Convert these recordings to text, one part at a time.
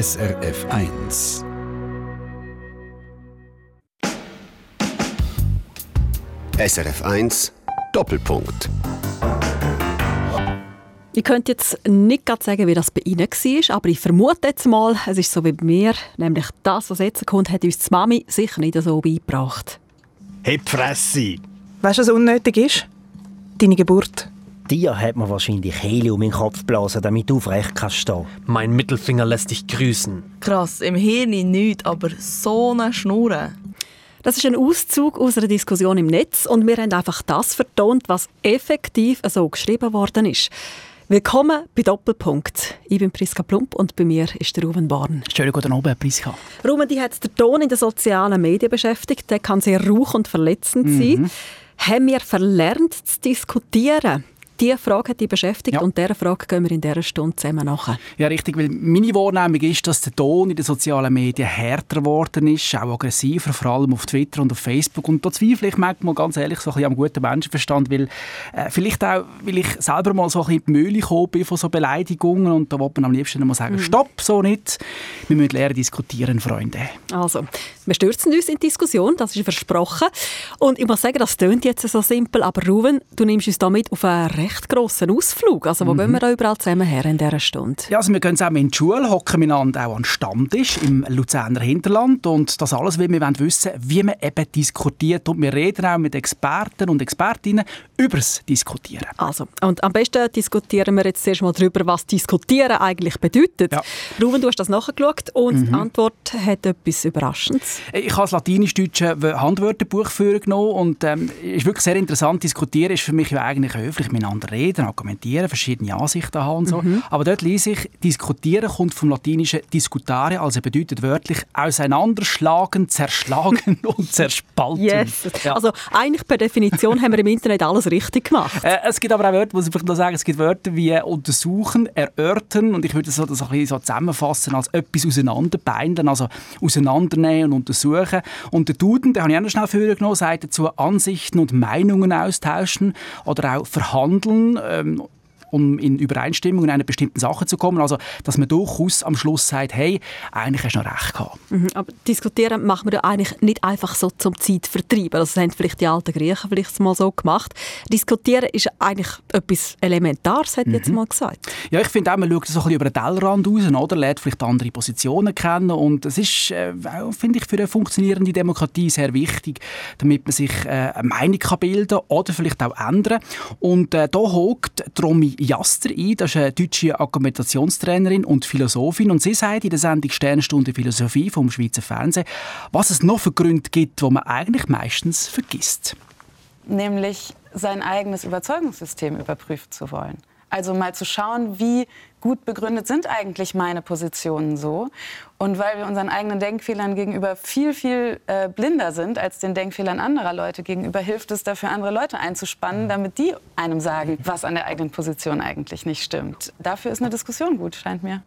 SRF 1. SRF 1 Doppelpunkt. Ich könnte jetzt nicht gerade sagen, wie das bei Ihnen war, aber ich vermute jetzt mal, es ist so wie bei mir, nämlich das, was jetzt kommt, hat uns die Mami sicher nicht so beigebracht. Hey, Fresse! Weißt du, was unnötig ist? Deine Geburt. Dir hat man wahrscheinlich Helium in den Kopf blasen, damit du aufrecht kannst stehen. Mein Mittelfinger lässt dich grüßen. Krass, im Hirn nicht, aber so eine Schnurre. Das ist ein Auszug aus einer Diskussion im Netz und wir haben einfach das vertont, was effektiv so geschrieben worden ist. Willkommen bei Doppelpunkt. Ich bin Priska Plump und bei mir ist der Ruben Born. Schönen guten Abend, Priska. Ruben, die hat den Ton in den sozialen Medien beschäftigt. Der kann sehr rauch und verletzend mhm. sein. Haben wir verlernt zu diskutieren? Diese Frage hat dich beschäftigt ja. und dieser Frage gehen wir in dieser Stunde zusammen nach. Ja, richtig, weil meine Wahrnehmung ist, dass der Ton in den sozialen Medien härter geworden ist, auch aggressiver, vor allem auf Twitter und auf Facebook. Und da zweifle ich manchmal ganz ehrlich so ein bisschen am guten Menschenverstand, weil äh, vielleicht auch, weil ich selber mal so ein bisschen in die Mühle gekommen bin von so Beleidigungen und da will man am liebsten mal sagen, mhm. stopp, so nicht. Wir müssen lernen diskutieren, Freunde. Also, wir stürzen uns in die Diskussion, das ist versprochen. Und ich muss sagen, das klingt jetzt so simpel, aber Ruben, du nimmst uns damit auf eine recht grossen Ausflug. Also wo mhm. gehen wir da überall zusammen her in dieser Stunde? Ja, also wir gehen zusammen in die Schule, hocken miteinander auch an Stammtisch im Luzerner Hinterland und das alles, weil wir wollen wissen, wie man eben diskutiert und wir reden auch mit Experten und Expertinnen über das Diskutieren. Also, und am besten diskutieren wir jetzt zuerst mal darüber, was Diskutieren eigentlich bedeutet. Ja. Ruben, du hast das nachgeschaut und mhm. die Antwort hat etwas Überraschendes. Ich habe das latinisch-deutsche Handwörterbuch vorgenommen und ähm, ist wirklich sehr interessant. Diskutieren ist für mich ja eigentlich höflich miteinander reden, argumentieren, verschiedene Ansichten haben und so. Mhm. Aber dort lese ich, diskutieren kommt vom latinischen discutare, also bedeutet wörtlich auseinanderschlagen, zerschlagen und zerspalten. Yes. Ja. Also eigentlich per Definition haben wir im Internet alles richtig gemacht. Äh, es gibt aber auch Wörter, muss ich vielleicht noch sagen, es gibt Wörter wie untersuchen, erörtern und ich würde das so, das ein bisschen so zusammenfassen als etwas auseinanderbeinden, also auseinandernehmen und untersuchen. Und der Duden, den habe ich auch noch schnell vorgenommen, sagt dazu Ansichten und Meinungen austauschen oder auch verhandeln ähm, um in Übereinstimmung in einer bestimmten Sache zu kommen. Also, dass man durchaus am Schluss sagt, hey, eigentlich hast du noch recht gehabt. Mhm, aber diskutieren macht man ja eigentlich nicht einfach so zum Zeitvertreiben. Also, das haben vielleicht die alten Griechen vielleicht mal so gemacht. Diskutieren ist eigentlich etwas Elementares, hat mhm. jetzt mal gesagt. Ja, ich finde auch, man schaut so ein bisschen über den Tellerrand raus, oder? lernt vielleicht andere Positionen kennen und das ist, äh, finde ich, für eine funktionierende Demokratie sehr wichtig, damit man sich äh, eine Meinung kann bilden oder vielleicht auch ändern. Und äh, da hockt Romy Jaster ein. Das ist eine deutsche Argumentationstrainerin und Philosophin. Und sie sagt in der Sendung Sternstunde Philosophie vom Schweizer Fernsehen, was es noch für Gründe gibt, die man eigentlich meistens vergisst. Nämlich sein eigenes Überzeugungssystem überprüfen zu wollen. Also mal zu schauen, wie gut begründet sind eigentlich meine Positionen so. Und weil wir unseren eigenen Denkfehlern gegenüber viel, viel äh, blinder sind als den Denkfehlern anderer Leute gegenüber, hilft es dafür, andere Leute einzuspannen, damit die einem sagen, was an der eigenen Position eigentlich nicht stimmt. Dafür ist eine Diskussion gut, scheint mir.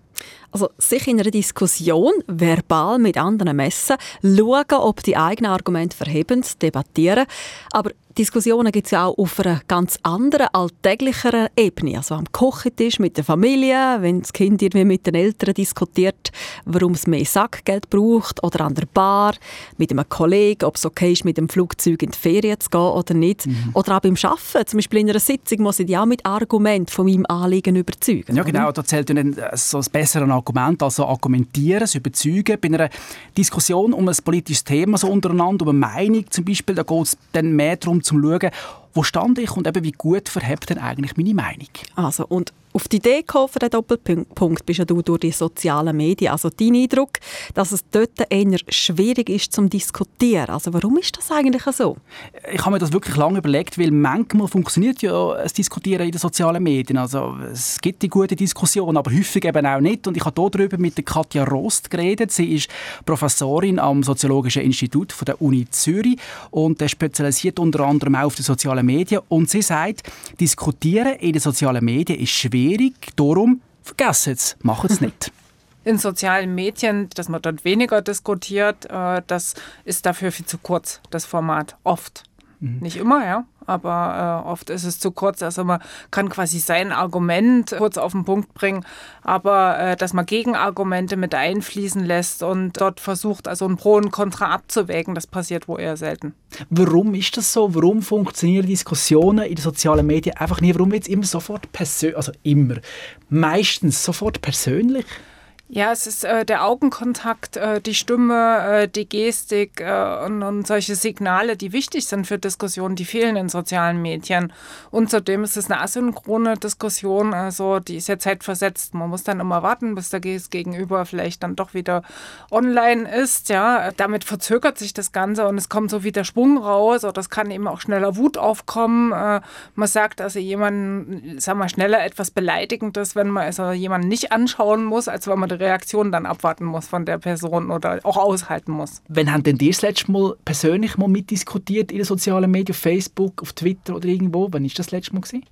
Also sich in einer Diskussion verbal mit anderen messen, schauen, ob die eigenen Argumente verheben, debattieren. Aber Diskussionen gibt es ja auch auf einer ganz anderen, alltäglicheren Ebene. Also am Kochentisch mit der Familie, wenn das Kind irgendwie mit den Eltern diskutiert, warum es mehr Sackgeld braucht, oder an der Bar mit einem Kollegen, ob es okay ist, mit dem Flugzeug in die Ferien zu gehen oder nicht. Mhm. Oder auch beim Arbeiten. Zum Beispiel in einer Sitzung muss ich die auch mit Argumenten von meinem Anliegen überzeugen. Ja, genau. Da zählt dann so ein besseres Argument, also argumentieren, das überzeugen. Bei einer Diskussion um ein politisches Thema so untereinander, um eine Meinung zum Beispiel, da geht es dann mehr darum, um zu schauen, wo stand ich und eben wie gut verhebt denn eigentlich meine Meinung. Also, und auf die Idee gekommen für den Doppelpunkt bist ja du durch die sozialen Medien. Also dein Eindruck, dass es dort eher schwierig ist zum Diskutieren. Also warum ist das eigentlich so? Ich habe mir das wirklich lange überlegt, weil manchmal funktioniert ja das Diskutieren in den sozialen Medien. Also es gibt die gute Diskussion, aber häufig eben auch nicht. Und ich habe darüber mit Katja Rost geredet. Sie ist Professorin am Soziologischen Institut von der Uni Zürich und spezialisiert unter anderem auch auf die sozialen Medien. Und sie sagt, Diskutieren in den sozialen Medien ist schwierig schwierig. Darum vergessen es, machen es nicht. In sozialen Medien, dass man dort weniger diskutiert, äh, das ist dafür viel zu kurz, das Format, oft. Mhm. Nicht immer, ja, aber äh, oft ist es zu kurz. Also man kann quasi sein Argument kurz auf den Punkt bringen, aber äh, dass man Gegenargumente mit einfließen lässt und dort versucht, also ein Pro und Contra abzuwägen, das passiert wohl eher selten. Warum ist das so? Warum funktionieren Diskussionen in den sozialen Medien einfach nie? Warum wird es immer sofort persönlich, also immer, meistens sofort persönlich? Ja, es ist äh, der Augenkontakt, äh, die Stimme, äh, die Gestik äh, und, und, solche Signale, die wichtig sind für Diskussionen, die fehlen in sozialen Medien. Und zudem ist es eine asynchrone Diskussion, also die ist ja zeitversetzt. Man muss dann immer warten, bis der Gegenüber vielleicht dann doch wieder online ist. Ja, damit verzögert sich das Ganze und es kommt so wie der Schwung raus oder es kann eben auch schneller Wut aufkommen. Äh, man sagt also jemanden, sag mal, schneller etwas Beleidigendes, wenn man also jemanden nicht anschauen muss, als wenn man Reaktion dann abwarten muss von der Person oder auch aushalten muss. Wann haben denn ihr das letzte Mal persönlich mal mitdiskutiert in den sozialen Medien, auf Facebook, auf Twitter oder irgendwo? Wann ist das, das letzte Mal gewesen?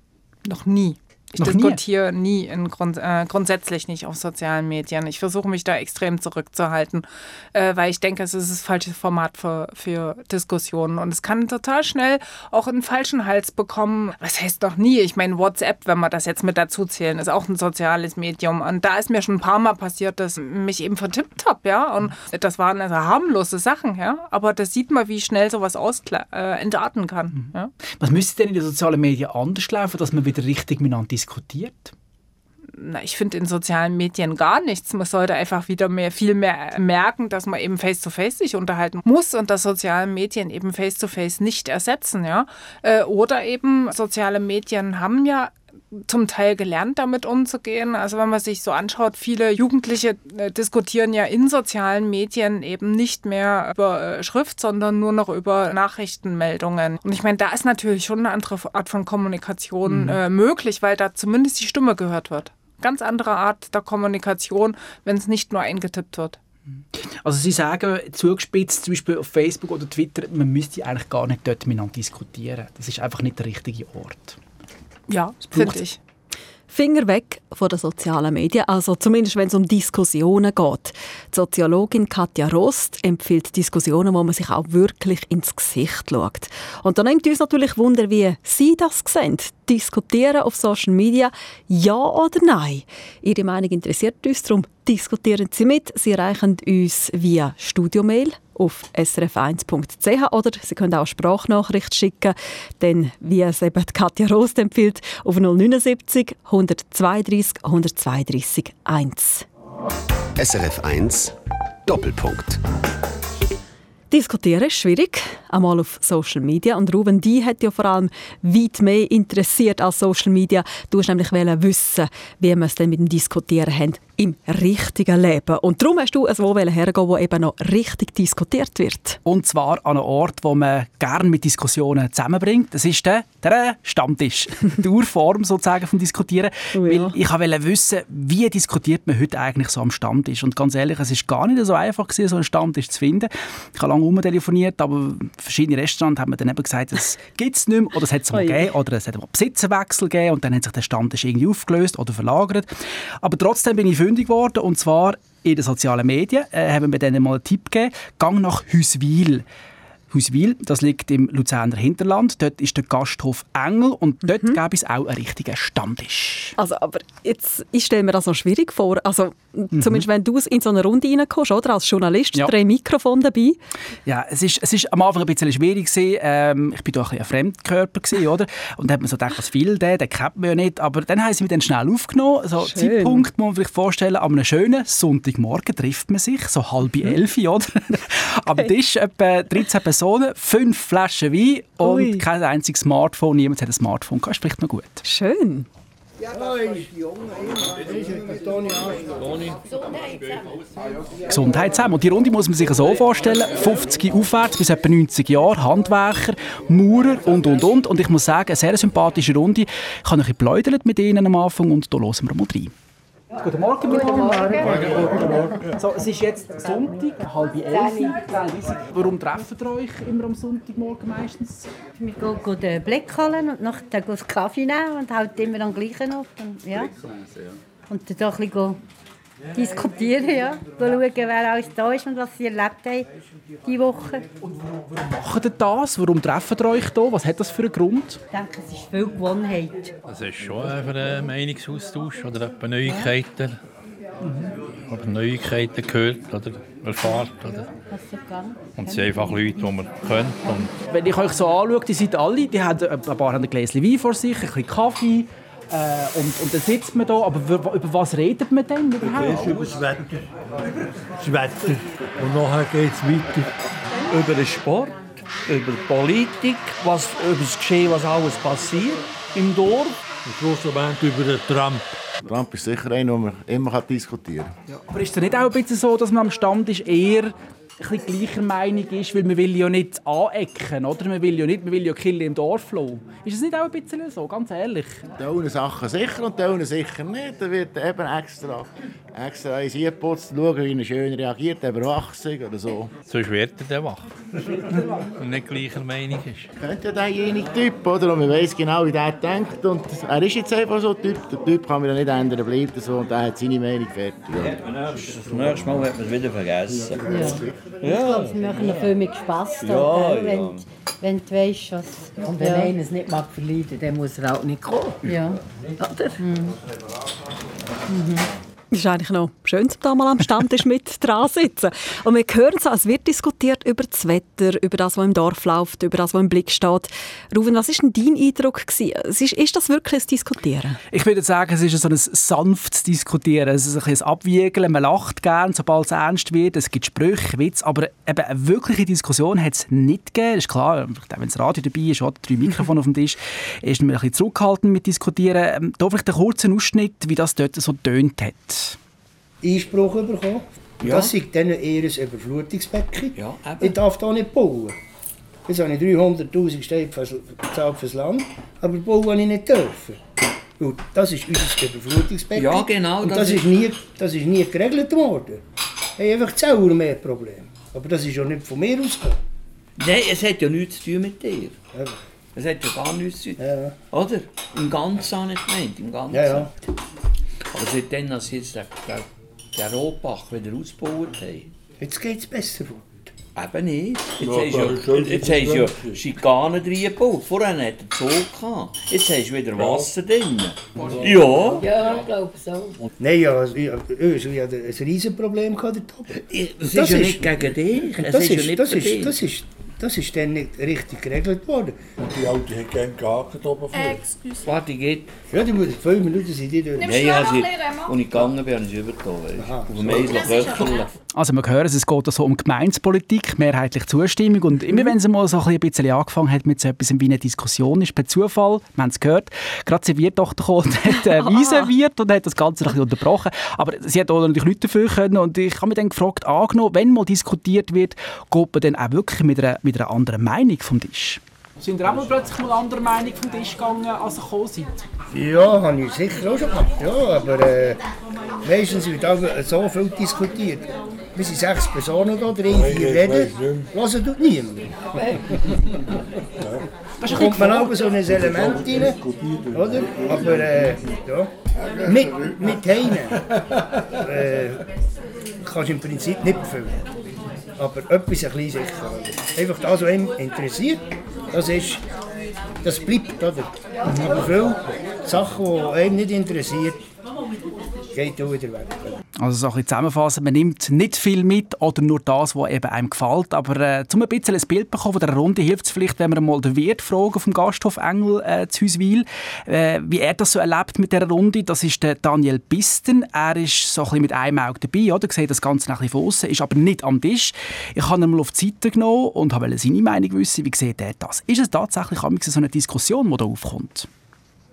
Noch nie. Ich Noch diskutiere nie, nie Grund, äh, grundsätzlich nicht auf sozialen Medien. Ich versuche mich da extrem zurückzuhalten, äh, weil ich denke, es ist das falsche Format für, für Diskussionen. Und es kann total schnell auch einen falschen Hals bekommen. Was heißt doch nie? Ich meine, WhatsApp, wenn wir das jetzt mit dazu zählen, ist auch ein soziales Medium. Und da ist mir schon ein paar Mal passiert, dass ich mich eben vertippt habe, ja. Und das waren also harmlose Sachen, ja. Aber das sieht man, wie schnell sowas äh, entarten kann. Mhm. Ja? Was müsste denn in den sozialen Medien anders laufen, dass man wieder richtig miteinander diskutiert? Na, ich finde in sozialen Medien gar nichts. Man sollte einfach wieder mehr, viel mehr merken, dass man eben face-to-face -face sich unterhalten muss und dass soziale Medien eben face-to-face -face nicht ersetzen. Ja? Äh, oder eben soziale Medien haben ja zum Teil gelernt, damit umzugehen. Also wenn man sich so anschaut, viele Jugendliche äh, diskutieren ja in sozialen Medien eben nicht mehr über äh, Schrift, sondern nur noch über Nachrichtenmeldungen. Und ich meine, da ist natürlich schon eine andere Art von Kommunikation mhm. äh, möglich, weil da zumindest die Stimme gehört wird. Ganz andere Art der Kommunikation, wenn es nicht nur eingetippt wird. Also Sie sagen zugespitzt, zum Beispiel auf Facebook oder Twitter, man müsste eigentlich gar nicht dort miteinander diskutieren. Das ist einfach nicht der richtige Ort. Ja, finde ich. Finger weg von den sozialen Medien, also zumindest wenn es um Diskussionen geht. Die Soziologin Katja Rost empfiehlt Diskussionen, wo man sich auch wirklich ins Gesicht schaut. Und da nimmt uns natürlich Wunder, wie Sie das sehen. Diskutieren auf Social Media, ja oder nein? Ihre Meinung interessiert uns, darum diskutieren Sie mit. Sie erreichen uns via Studiomail auf srf1.ch oder Sie können auch Sprachnachricht schicken, denn wie es eben Katja Rost empfiehlt, auf 079 132 132 1. SRF 1 Doppelpunkt. Diskutieren ist schwierig, einmal auf Social Media. Und Ruben, die hat ja vor allem weit mehr interessiert als Social Media. Du hast nämlich wissen, wie wir es denn mit dem Diskutieren haben im richtigen Leben. Und darum hast du es wo hergehen, wo eben noch richtig diskutiert wird. Und zwar an einem Ort, wo man gerne mit Diskussionen zusammenbringt. Das ist der, der Stammtisch. die Urform sozusagen vom Diskutieren. Oh ja. Weil ich wollte wissen, wie diskutiert man heute eigentlich so am Stammtisch. Und ganz ehrlich, es ist gar nicht so einfach gewesen, so einen Stammtisch zu finden. Ich habe lange umtelefoniert, aber verschiedene Restaurants haben mir dann eben gesagt, es gibt es nicht mehr, oder es hat es mal oh gegeben, oder es hat mal Besitzerwechsel gegeben und dann hat sich der Stammtisch irgendwie aufgelöst oder verlagert. Aber trotzdem bin ich fündig geworden und zwar in den sozialen Medien äh, haben wir denen mal einen Tipp gegeben, Gang nach Hüswil. Hüswil, das liegt im Luzerner Hinterland. Dort ist der Gasthof Engel und dort mhm. gäbe es auch einen richtigen Stammtisch. Also, aber jetzt, ich stelle mir das so schwierig vor. Also, mhm. zumindest wenn du in so eine Runde reinkommst, oder? Als Journalist, ja. drei Mikrofone dabei. Ja, es ist, es ist am Anfang ein bisschen schwierig gewesen. Ähm, ich bin doch ein, ein Fremdkörper gewesen, oder? Und da hat man so gedacht, was will der? Den kennt man ja nicht. Aber dann haben sie mich dann schnell aufgenommen. So, Schön. Zeitpunkt muss man sich vorstellen, an einem schönen Sonntagmorgen trifft man sich, so halb mhm. elf, oder? Am. Tisch etwa 13 Personen Personen, fünf Flaschen Wein und Ui. kein einziges Smartphone. Niemand hat ein Smartphone. Das spricht noch gut. Schön. Gesundheit zusammen. Und die Runde muss man sich so vorstellen: 50 aufwärts bis etwa 90 Jahre, Handwerker, Maurer und und und. Und ich muss sagen, eine sehr sympathische Runde. Ich habe ein bisschen mit ihnen am Anfang und da hören wir mal rein. Guten Morgen, Guten Morgen. Guten Morgen. So, es ist jetzt Sonntag, halb elf. Warum treffen ihr euch immer am Sonntagmorgen meistens? Wir gehen den Blick holen und nachher gehen Kaffee nehmen und halt immer am gleichen Ort. Und, ja. und dann ein bisschen diskutieren, ja. Schauen, wer alles da ist und was sie erlebt haben diese Woche. Warum macht ihr das? Warum treffen ihr euch hier? Was hat das für einen Grund? Ich denke, es ist viel Gewohnheit. Das ist schon einfach ein Meinungsaustausch oder etwa Neuigkeiten. Mhm. Oder Neuigkeiten gehört oder erfahrt. Oder. Und es sind einfach Leute, die man kennt. Und Wenn ich euch so anschaue, die sind alle, die haben ein paar haben ein Gläschen Wein vor sich, ein bisschen Kaffee. Äh, und, und dann sitzt man da, aber über, über was redet man denn überhaupt? über das Wetter. Das Wetter. Und nachher geht es weiter über den Sport, über die Politik, was, über das Geschehen, was alles passiert im Dorf. Und schlussendlich über den Trump. Trump ist sicher einer, den man immer diskutieren kann. Ja, aber ist es nicht auch ein bisschen so, dass man am Stammtisch eher ein bisschen gleicher Meinung ist, weil man will ja nicht anecken, oder? Man will ja nicht, man will ja Kill im Dorf lassen. Ist es nicht auch ein bisschen so, ganz ehrlich? Die Sachen sicher und die sicher nicht. Da wird eben extra, extra eins eingeputzt, schauen, wie er schön reagiert, ob er oder so. Sonst wird er dann wach. und nicht gleicher Meinung ist. Könnte ja derjenige Typ, oder? Und man weiß genau, wie der denkt. Und er ist jetzt einfach so ein Typ. Der Typ kann man ja nicht ändern, bleibt so. Und er hat seine Meinung fertig. Ja. Das nächste Mal wird man es wieder vergessen. Ja. Ja. Ich glaube, sie machen noch viel mehr Spass, da, ja, ja. wenn, wenn du weißt, was... Und wenn ja. einer es nicht mag verleiden, dann muss er auch nicht kommen. Ja. Oder? Mhm. Mhm. Es ist eigentlich noch schön, dass da mal am Stammtisch mit dran sitzen. Und wir hören so, es wird diskutiert über das Wetter, über das, was im Dorf läuft, über das, was im Blick steht. Ruven, was war denn dein Eindruck? Ist, ist das wirklich ein Diskutieren? Ich würde sagen, es ist so ein sanftes Diskutieren. Es ist ein, ein Abwiegeln. Man lacht gern, sobald es ernst wird. Es gibt Sprüche, Witze. Aber eben eine wirkliche Diskussion hat es nicht gegeben. ist klar, wenn das Radio dabei ist, oder drei Mikrofone auf dem Tisch, ist man ein bisschen zurückhaltend mit Diskutieren. Da vielleicht einen kurzen Ausschnitt, wie das dort so tönt hat. Einspruch bekommen. Ja. Das ist dann eher ein Überflutungsbecken. Ja, ich darf da nicht bauen. Jetzt habe ich 300'000 Steine bezahlt fürs Land, aber bauen habe ich nicht dürfen. Und das ist unser Überflutungsbecken. Ja, genau. Und das, das ist, nie, das ist nie geregelt worden. Wir haben einfach selber mehr Probleme. Aber das ist ja nicht von mir ausgegangen. Nein, es hat ja nichts zu tun mit dir. Ja. Es hat ja gar nichts zu tun. Ja. Oder? Im Ganzen nicht gemeint. Im Ganzen. Ja, ja. Aber seitdem, als jetzt der, der den Rohbach wieder ausgebaut haben. Jetzt geht es besser. Eben nicht. Jetzt ja, hast du ja, jetzt hast ja Schikanen reingebaut. Vorher hat er Zug gehabt. Jetzt hast du wieder Wasser drin. Ja. Ja, ich glaube so. Nein, ja, ich, ich, ich hatte ein Riesenproblem. Das, das ist ja nicht gegen dich. Das, ist, das, ist, das, ist, das ist dann nicht richtig geregelt worden. Und die Alte hat gerne gehakt oben vor. Excuse. Warte, geht. Ja, die muss, fünf Minuten sind die dort. Nein, ich habe sie, als ich gegangen bin, habe ich sie übergetan. Auf dem Eisel Also wir hören, es geht also um Gemeinspolitik, mehrheitlich Zustimmung. Und immer wenn es mal so ein bisschen angefangen hat mit so etwas wie einer Diskussion, ist per Zufall, wir haben es gehört, gerade sie Wirtochter gekommen und hat äh, Wein serviert und hat das Ganze ein bisschen unterbrochen. Aber sie hat auch natürlich nichts dafür können. Und ich habe mich dann gefragt, angenommen, wenn mal diskutiert wird, geht man dann auch wirklich mit einer, mit einer anderen Meinung vom Tisch? Sind ihr auch mal plötzlich mal andere Meinung vom Tisch gegangen, als ihr gekommen seid? Ja, habe ich sicher auch schon gemacht. Ja, aber äh, meistens wird auch so viel diskutiert. Wir sind sechs Personen da, drei, vier reden, hören tut niemand. Da kommt man auch so ein Element rein, oder? Aber äh, ja, mit, mit Heinen äh, kannst du im Prinzip nicht befüllen. Aber etwas ein bisschen sicher. Einfach das, was ihn interessiert, das ist, das bleibt, oder? Aber viele Sachen, die einen nicht interessiert, geht auch wieder weg. Also so ein bisschen zusammenfassen, man nimmt nicht viel mit oder nur das, was eben einem gefällt. Aber äh, um ein bisschen ein Bild bekommen von der Runde hilft es vielleicht, wenn wir mal den Wirt fragen vom Gasthof Engel äh, zu Huswil, äh, wie er das so erlebt mit der Runde. Das ist der Daniel Bisten. Er ist so ein bisschen mit einem Auge dabei, oder? sieht das Ganze ein von außen, ist aber nicht am Tisch. Ich habe ihn mal auf die Seite genommen und habe seine Meinung wissen. Wie sieht er das? Ist es tatsächlich so eine Diskussion, die da aufkommt?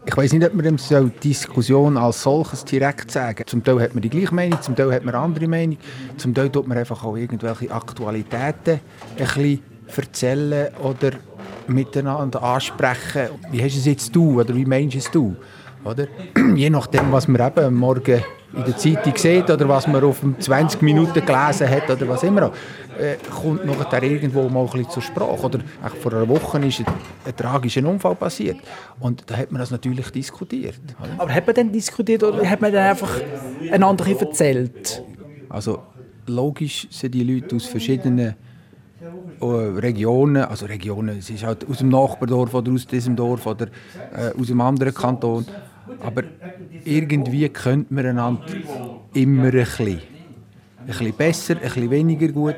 Ich weiß nicht, ob man dem so Diskussion als solches direkt sagen Zum Teil hat man die gleiche Meinung, zum Teil hat man andere Meinung. Zum Teil tut man einfach auch irgendwelche Aktualitäten ein bisschen erzählen oder miteinander ansprechen. Wie hast du es jetzt du oder wie meinst du es du? Oder? Je nachdem, was wir eben morgen in der Zeitung sieht oder was man auf 20 Minuten gelesen hat oder was immer, äh, kommt nachher irgendwo mal ein bisschen zur Sprache. Oder vor einer Woche ist ein, ein tragischer Unfall passiert und da hat man das natürlich diskutiert. Aber hat man dann diskutiert oder hat man dann einfach einander erzählt? Also logisch sind die Leute aus verschiedenen äh, Regionen, also Regionen, es ist halt aus dem Nachbardorf oder aus diesem Dorf oder äh, aus einem anderen Kanton, aber irgendwie könnte man einander immer ein bisschen, ein bisschen besser, ein bisschen weniger gut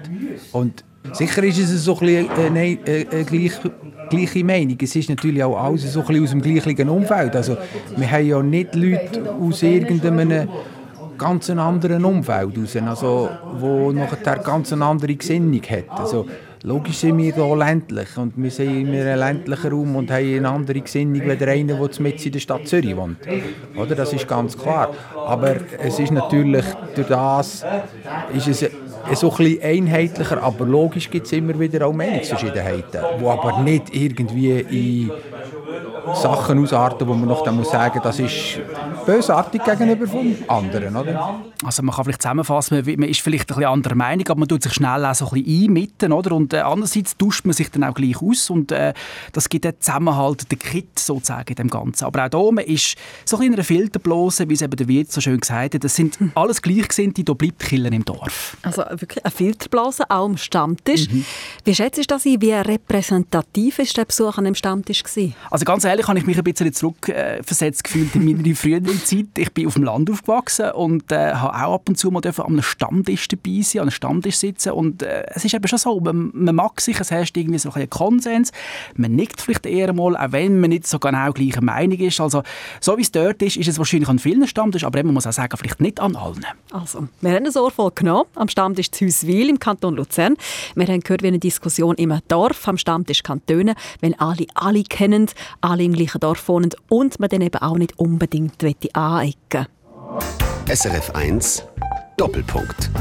und sicher ist es so ein gleiche, Meinung. Es ist natürlich auch alles so ein bisschen aus dem gleichen Umfeld. Also wir haben ja nicht Leute aus irgendeinem ganz anderen Umfeld raus, also wo nachher ganz andere Gesinnung hat. Also, logisch sind wir hier ländlich und wir sind in einem ländlichen Raum und haben eine andere Gesinnung als einer, der mitten in der Stadt Zürich wohnt. Oder? Das ist ganz klar. Aber es ist natürlich durch das ist es so ein einheitlicher, aber logisch gibt es immer wieder auch Meinungsverschiedenheiten, die aber nicht irgendwie in Sachen ausarten, wo man noch dann muss sagen, das ist bösartig gegenüber von anderen, oder? Also man kann vielleicht zusammenfassen, man ist vielleicht ein bisschen anderer Meinung, aber man tut sich schnell auch so ein bisschen einmitten, oder? Und äh, andererseits tauscht man sich dann auch gleich aus und äh, das gibt den Zusammenhalt, den Kit sozusagen in dem Ganzen. Aber auch hier, man ist so ein bisschen in einer Filterblase, wie es eben der Wirt so schön gesagt hat, das sind alles Gleichgesinnte, da bleibt Killer im Dorf. Also wirklich eine Filterblase, auch am Stammtisch. Mhm. Wie schätzt du das ein? Wie repräsentativ war der Besuch an dem Stammtisch? Gewesen? Also ganz ehrlich habe ich mich ein bisschen zurückversetzt äh, gefühlt in meiner früheren Zeit. Ich bin auf dem Land aufgewachsen und äh, habe auch ab und zu mal an einem Stammtisch dabei sein, an einem Stammtisch sitzen und äh, es ist eben schon so, man, man, mag sich, es herrscht irgendwie so ein Konsens, man nickt vielleicht eher mal, auch wenn man nicht so genau gleicher Meinung ist. Also so wie es dort ist, ist es wahrscheinlich an vielen Stammtischen, aber man muss auch sagen, vielleicht nicht an allen. Also, wir haben ein Ohr voll genommen am Stammtisch Züswil im Kanton Luzern. Wir haben gehört, wie eine Diskussion im Dorf am Stammtisch kann tönen, wenn alle alle kennen, alle im gleichen Dorf wohnen und man dann eben auch nicht unbedingt anecken SRF 1 Doppelpunkt.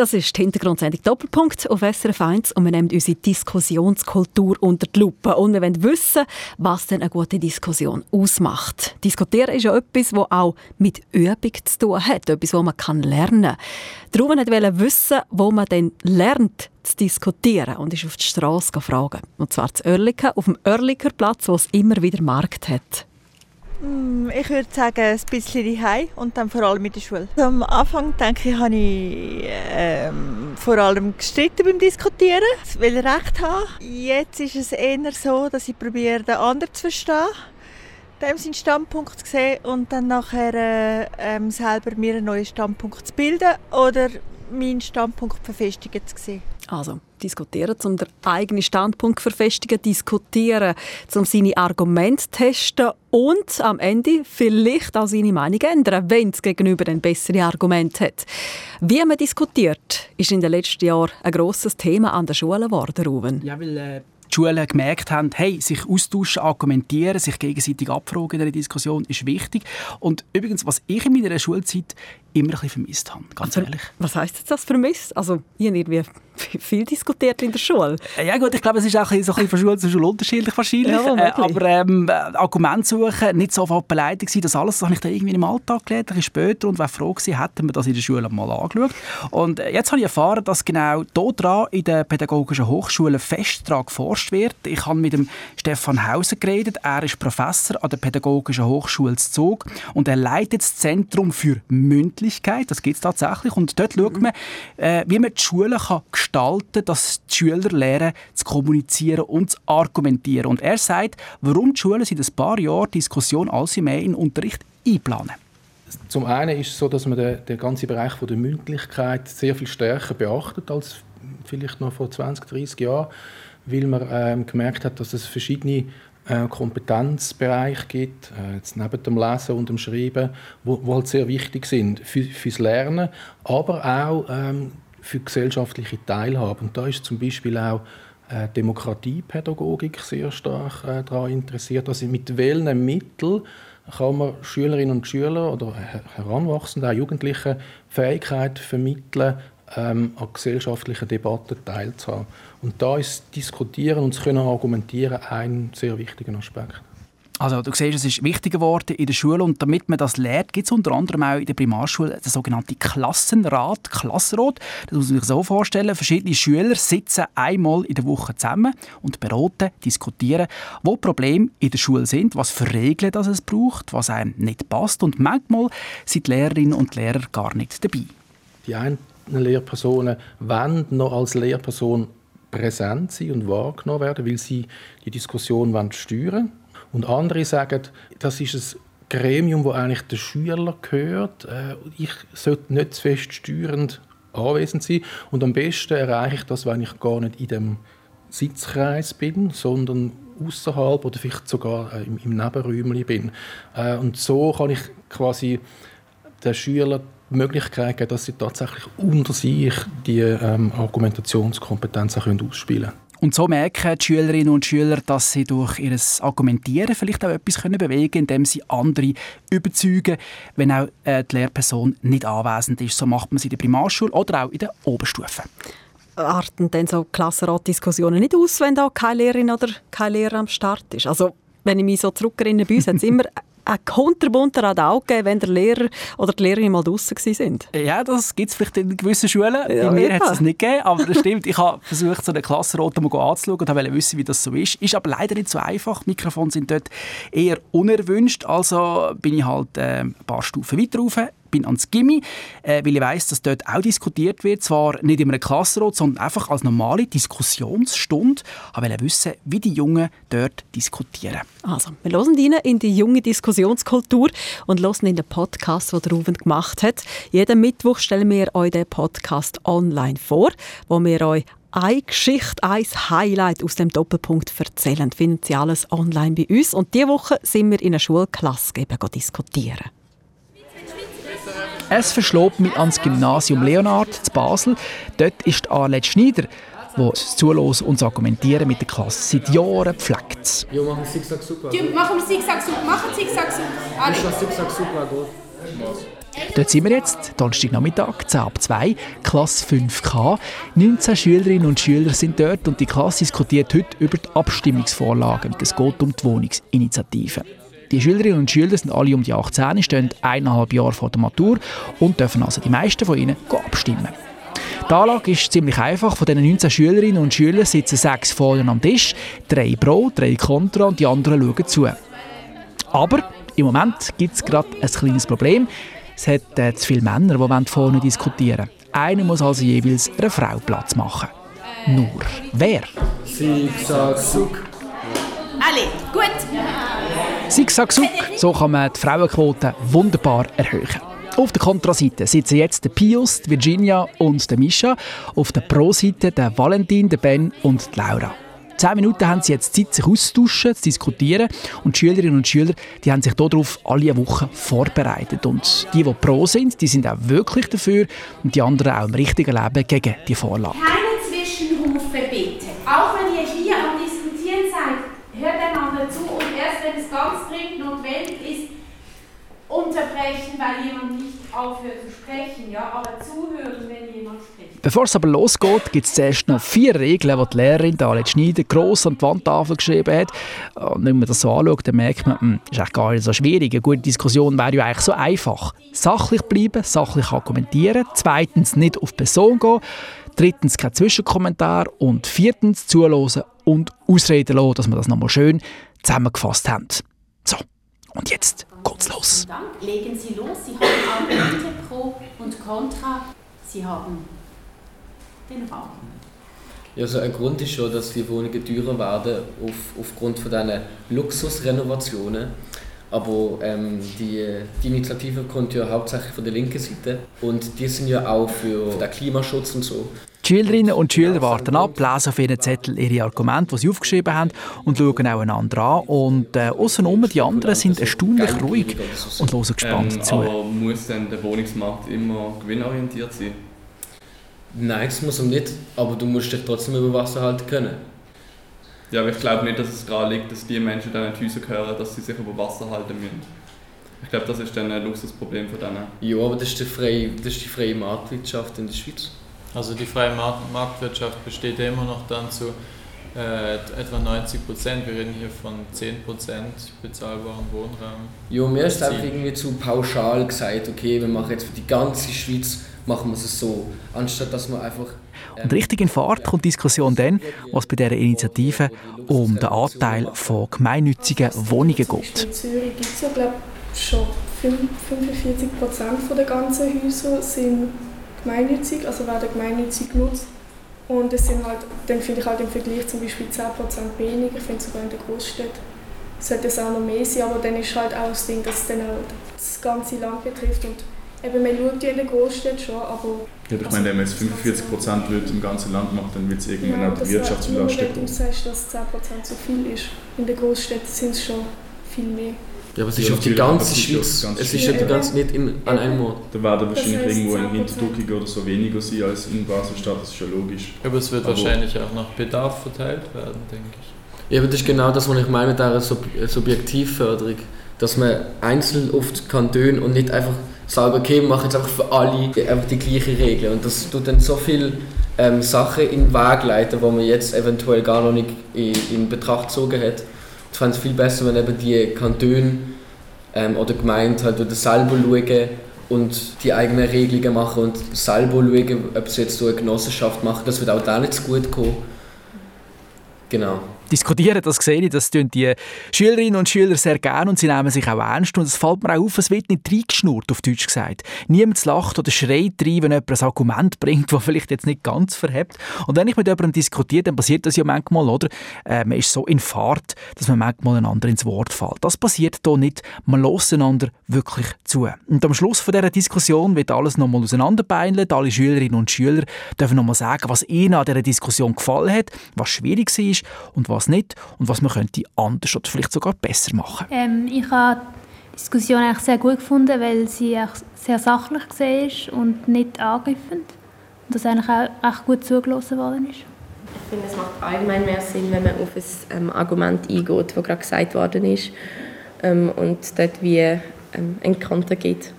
Das ist die Hintergrundsendung Doppelpunkt auf SRF 1 und wir nehmen unsere Diskussionskultur unter die Lupe und wir wollen wissen, was denn eine gute Diskussion ausmacht. Diskutieren ist ja etwas, das auch mit Übung zu tun hat, etwas, das man lernen kann. Darum wollte wissen, wo man denn lernt zu diskutieren und ist auf die Straße gefragt. Und zwar zu Oerlikon, auf dem Oerliker Platz, wo es immer wieder Markt hat. Mm, ich würde sagen, ein bisschen die und dann vor allem mit der Schule. Am Anfang denke ich, habe ich ähm, vor allem gestritten beim Diskutieren, weil ich Recht habe. Jetzt ist es eher so, dass ich probiere, den anderen zu verstehen, dem seinen Standpunkt zu sehen und dann nachher äh, ähm, selber mir einen neuen Standpunkt zu bilden oder meinen Standpunkt verfestigen zu sehen. Also diskutieren, um den eigenen Standpunkt zu verfestigen, diskutieren, um seine Argumente zu testen und am Ende vielleicht auch seine Meinung ändern, wenn es gegenüber ein bessere Argument hat. Wie man diskutiert, ist in den letzten Jahren ein grosses Thema an der Schule geworden, Ruben. Ja, weil äh, die Schulen gemerkt haben, hey, sich austauschen, argumentieren, sich gegenseitig abfragen in einer Diskussion ist wichtig. Und übrigens, was ich in meiner Schulzeit immer ein bisschen vermisst habe, ganz also, ehrlich. Was heisst jetzt das vermisst? Also, ich habe irgendwie viel diskutiert in der Schule. Äh, ja gut, ich glaube, es ist auch so ein bisschen von Schule zu Schule unterschiedlich wahrscheinlich. Ja, äh, aber ähm, Argument suchen, nicht sofort beleidigt sein, das alles das habe ich dann irgendwie im Alltag gelernt, ein bisschen später und wäre froh gewesen, hätten wir das in der Schule mal angeschaut. Und äh, jetzt habe ich erfahren, dass genau hier dran in der Pädagogischen Hochschule fest daran geforscht wird. Ich habe mit dem Stefan Hauser geredet, er ist Professor an der Pädagogischen Hochschule Zug und er leitet das Zentrum für Mündlichkeit, das gibt es tatsächlich, und dort mhm. schaut man, äh, wie man die Schule kann gestalten, dass die Schüler lernen zu kommunizieren und zu argumentieren. Und er sagt, warum die Schulen seit ein paar Jahren Diskussion als mehr in den Unterricht einplanen. Zum einen ist es so, dass man den, den ganzen Bereich von der Mündlichkeit sehr viel stärker beachtet als vielleicht noch vor 20, 30 Jahren, weil man ähm, gemerkt hat, dass es verschiedene äh, Kompetenzbereiche gibt, äh, jetzt neben dem Lesen und dem Schreiben, wo halt sehr wichtig sind für, fürs Lernen, aber auch ähm, für gesellschaftliche Teilhabe. Und da ist zum Beispiel auch äh, Demokratiepädagogik sehr stark äh, daran interessiert. Also mit welchen Mitteln kann man Schülerinnen und Schüler oder Heranwachsende, auch Jugendliche Fähigkeit vermitteln, ähm, an gesellschaftlichen Debatten teilzuhaben. Und da ist Diskutieren und das Können argumentieren ein sehr wichtiger Aspekt. Also du siehst, es ist wichtiger geworden in der Schule und damit man das lernt, gibt es unter anderem auch in der Primarschule den sogenannten Klassenrat, Klassenrat. Das muss man sich so vorstellen, verschiedene Schüler sitzen einmal in der Woche zusammen und beraten, diskutieren, wo Probleme in der Schule sind, was für Regeln das es braucht, was einem nicht passt und manchmal sind die Lehrerinnen und Lehrer gar nicht dabei. Die einen Lehrpersonen wollen noch als Lehrperson präsent sein und wahrgenommen werden, weil sie die Diskussion steuern wollen. Und andere sagen, das ist ein Gremium, wo eigentlich der Schüler gehört. Äh, ich sollte nicht zu fest steuernd anwesend sein. Und am besten erreiche ich das, wenn ich gar nicht in dem Sitzkreis bin, sondern außerhalb oder vielleicht sogar äh, im, im Nebenräumchen bin. Äh, und so kann ich quasi den Schülern die Möglichkeit geben, dass sie tatsächlich unter sich die ähm, Argumentationskompetenz ausspielen können. Und so merken die Schülerinnen und Schüler, dass sie durch ihr Argumentieren vielleicht auch etwas können bewegen können, indem sie andere überzeugen, wenn auch äh, die Lehrperson nicht anwesend ist. So macht man es in der Primarschule oder auch in der Oberstufe. Arten denn so Klassenratdiskussionen nicht aus, wenn da keine Lehrerin oder kein Lehrer am Start ist? Also wenn ich mich so zurückerinnere, bei uns hat es immer ein kunterbunter an Augen gegeben, wenn der Lehrer oder die Lehrerin mal draußen sind. Ja, das gibt es vielleicht in gewissen Schulen. Ja, Bei mir hat es das nicht gegeben, aber das stimmt. Ich habe versucht, so eine Klassenrote mal anzuschauen und wollte wissen, wie das so ist. Ist aber leider nicht so einfach. Mikrofone sind dort eher unerwünscht. Also bin ich halt äh, ein paar Stufen weiter rauf bin ans Gimmi, äh, weil ich weiss, dass dort auch diskutiert wird. Zwar nicht in einem Klassenrat, sondern einfach als normale Diskussionsstunde. Ich wollte wissen, wie die Jungen dort diskutieren. Also, wir hören rein in die junge Diskussionskultur und hören in den Podcast, den Ruben gemacht hat. Jeden Mittwoch stellen wir euch den Podcast online vor, wo wir euch eine Geschichte, ein Highlight aus dem Doppelpunkt erzählen. Finden Sie alles online bei uns. Und diese Woche sind wir in einer Schulklasse eben diskutieren. Es verschlob mich ans Gymnasium Leonard zu Basel. Dort ist Arlette Schneider, wo das Zuhören und das Argumentieren mit der Klasse seit Jahren pflegt. Ja, machen Zigzag super. Ja, machen wir Zigzag super. Machen Zigzag super. Das Zigzag super gut? Dort sind wir jetzt, Donnerstagnachmittag, 10 ab 2, Klasse 5K. 19 Schülerinnen und Schüler sind dort und die Klasse diskutiert heute über die Abstimmungsvorlagen. Es geht um die Wohnungsinitiative. Die Schülerinnen und Schüler sind alle um die 18, stehen eineinhalb Jahre vor der Matur und dürfen also die meisten von ihnen abstimmen. Die Anlage ist ziemlich einfach. Von den 19 Schülerinnen und Schülern sitzen sechs vorne am Tisch, drei pro, drei kontra und die anderen schauen zu. Aber im Moment gibt es gerade ein kleines Problem. Es hat äh, zu viele Männer, die vorne diskutieren wollen. Einer muss also jeweils einer Frau Platz machen. Nur wer? Zigzag, Zug. Alle, gut. Zigzag-Zug, so kann man die Frauenquote wunderbar erhöhen. Auf der Kontraseite sitzen jetzt der Pius, die Virginia und der Mischa. Auf der Pro-Seite der Valentin, der Ben und die Laura. Zehn Minuten haben sie jetzt Zeit, sich auszutauschen, zu diskutieren. Und Schülerinnen und Schüler die haben sich darauf alle Woche vorbereitet. Und die, die pro sind, die sind auch wirklich dafür. Und die anderen auch im richtigen Leben gegen die Vorlage. Keine Zwischenrufe bitte. Auch wenn ihr hier am Diskutieren seid, hört einander zu und erst wenn es ganz dringend notwendig ist, unterbrechen, weil jemand nicht aufhört zu sprechen, ja, aber zuhören, wenn jemand spricht. Bevor es aber losgeht, gibt es zuerst noch vier Regeln, die die Lehrerin Alet Schneider gross an die Wandtafel geschrieben hat. Und wenn man das so anschaut, dann merkt man, hm, das ist eigentlich gar nicht so schwierig. Eine gute Diskussion wäre ja eigentlich so einfach. Sachlich bleiben, sachlich argumentieren. Zweitens, nicht auf Person gehen. Drittens, kein Zwischenkommentar. Und viertens, zuhören und ausreden lassen, dass wir das nochmal schön zusammengefasst haben. So, und jetzt geht's los. Dank. Legen Sie los. Sie haben Argumente pro und contra. Sie haben den Raum. Ja, also ein Grund ist schon, dass die Wohnungen teurer werden auf, aufgrund von diesen Luxusrenovationen. Aber ähm, die, die Initiative kommt ja hauptsächlich von der linken Seite und die sind ja auch für den Klimaschutz und so. Die Schülerinnen und Schüler warten ab, lesen auf ihren Zettel ihre Argumente, die sie aufgeschrieben haben, und schauen auch einander an. Und äh, außenrum, die anderen sind erstaunlich ruhig und hören gespannt ähm, zu. Aber muss denn der Wohnungsmarkt immer gewinnorientiert sein? Nein, das muss er nicht, aber du musst dich trotzdem über Wasser halten können. Ja, aber ich glaube nicht, dass es daran liegt, dass die Menschen, die in die Häuser gehören, dass sie sich über Wasser halten müssen. Ich glaube, das ist dann ein Luxusproblem von denen. Ja, aber das ist, die freie, das ist die freie Marktwirtschaft in der Schweiz. Also die freie Markt Marktwirtschaft besteht ja immer noch dazu, Äh, etwa 90 Prozent. Wir reden hier von 10 Prozent bezahlbaren Wohnraum. Ja, mir ist einfach irgendwie zu pauschal gesagt, okay, wir machen jetzt für die ganze Schweiz machen wir es so, anstatt dass man einfach und richtig in Fahrt kommt die Diskussion dann, was bei dieser Initiative um den Anteil von gemeinnützigen Wohnungen geht. In Zürich gibt es ja, glaube schon 45 Prozent der ganzen Häuser sind gemeinnützig, also werden gemeinnützig genutzt. Und es sind halt, dann finde ich halt im Vergleich zum Beispiel 10% weniger, ich finde sogar in der Großstadt sollte es auch noch mehr sein, aber dann ist halt auch das Ding, dass es dann auch das ganze Land betrifft und eben, man schaut ja in der Großstadt schon, aber... Ja, ich meine, wenn man jetzt 45 Prozent im ganzen Land macht, dann wird es irgendwann ja, auch die Wirtschaft kommen. Wenn du sagst, dass 10 Prozent so viel ist, in der Großstadt sind es schon viel mehr. Ja, aber es ist ja, auf die ganze Schweiz. Es ist ja die ganze, nicht in, an einem Ort. Da werden wahrscheinlich irgendwo in Hintertuckig oder so weniger sein als in Basel-Stadt, das ist ja logisch. Aber es wird aber wahrscheinlich auch nach Bedarf verteilt werden, denke ich. Ja, aber das ist genau das, was ich meine mit dieser Sub Subjektivförderung. Dass man einzeln oft Kantone und nicht einfach sagen, okay, wir machen jetzt einfach für alle einfach die gleiche Regel. Und das tut dann so viele ähm, Sachen in den Weg leiten, die man jetzt eventuell gar noch nicht in, in Betracht gezogen hat. Ich fände es viel besser, wenn eben die Kantone ähm, oder Gemeinden halt selber schauen und die eigenen Regelungen machen und selber schauen, ob sie jetzt so eine Genossenschaft machen. Das wird auch da nicht gut kommen. Genau diskutieren, das sehe ich, das tun die Schülerinnen und Schüler sehr gerne und sie nehmen sich auch ernst und es fällt mir auch auf, es wird nicht reingeschnurrt, auf Deutsch gesagt. Niemand lacht oder schreit rein, wenn jemand ein Argument bringt, das vielleicht jetzt nicht ganz verhebt. Und wenn ich mit jemandem diskutiere, dann passiert das ja manchmal, oder? Äh, man ist so in Fahrt, dass man manchmal einander ins Wort fällt. Das passiert hier nicht. Man lässt einander wirklich zu. Und am Schluss von dieser Diskussion wird alles nochmal auseinanderbeinelt. Alle Schülerinnen und Schüler dürfen nochmal sagen, was ihnen an dieser Diskussion gefallen hat, was schwierig war und was was nicht und was man könnte anders oder vielleicht sogar besser machen. Ähm, ich habe die Diskussion eigentlich sehr gut gefunden, weil sie sehr sachlich war und nicht angreifend und dass eigentlich auch echt gut zugelassen worden ist. Ich finde, es macht allgemein mehr Sinn, wenn man auf ein ähm, Argument eingeht, das gerade gesagt worden ist ähm, und dort wie ähm, einen Konter gibt.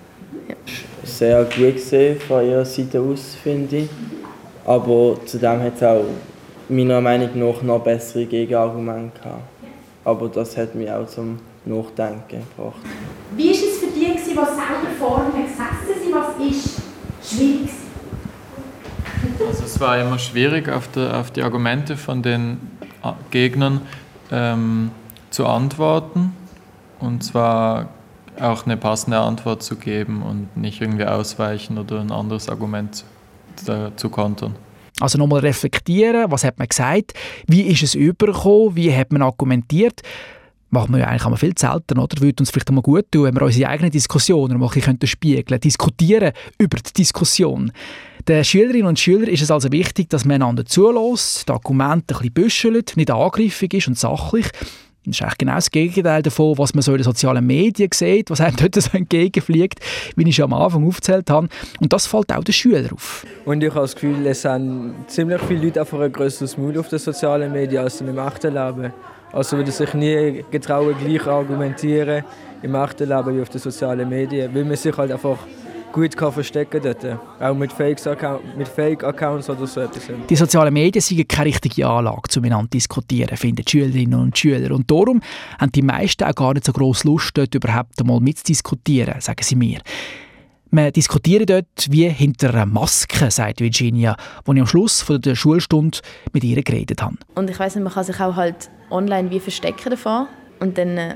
Ja. Sehr gut gesehen von ihrer Seite aus, finde ich. Aber zudem hat es auch meiner Meinung nach noch bessere Gegenargumente gehabt. Aber das hat mich auch zum Nachdenken gebracht. Wie war es für dich, die selber vorne gesessen sind? Was ist schwierig? Also es war immer schwierig, auf die, auf die Argumente von den äh, Gegnern ähm, zu antworten. Und zwar auch eine passende Antwort zu geben und nicht irgendwie ausweichen oder ein anderes Argument zu kontern. Also nochmal reflektieren, was hat man gesagt, wie ist es übergekommen, wie hat man argumentiert. Machen wir ja eigentlich viel selten, oder? Würde uns vielleicht einmal gut tun, wenn wir unsere eigenen Diskussionen mal ein bisschen spiegeln diskutieren über die Diskussion. Den Schülerinnen und Schülern ist es also wichtig, dass man einander zulässt, die Argumente ein bisschen büschelt, nicht angriffig ist und sachlich. Das ist genau das Gegenteil davon, was man so in den sozialen Medien sieht, was einem dort so entgegenfliegt, wie ich schon am Anfang aufgezählt habe. Und das fällt auch den Schülern auf. Und ich habe das Gefühl, es sind ziemlich viele Leute einfach ein größeres Maul auf den sozialen Medien als im echten Leben. Also würden sich nie getrauen, gleich argumentieren im echten Leben wie auf den sozialen Medien, weil man sich halt einfach gut kann verstecken dort. Auch mit Fake-Accounts Fake oder so etwas. Die sozialen Medien sind keine richtige Anlage, um miteinander zu diskutieren, finden die Schülerinnen und Schüler. Und darum haben die meisten auch gar nicht so grosse Lust, dort überhaupt einmal mitzudiskutieren, sagen sie mir. Wir diskutieren dort wie hinter einer Maske, sagt Virginia, wo ich am Schluss von der Schulstunde mit ihr geredet habe. Und ich weiß nicht, man kann sich auch halt online wie verstecken davon und dann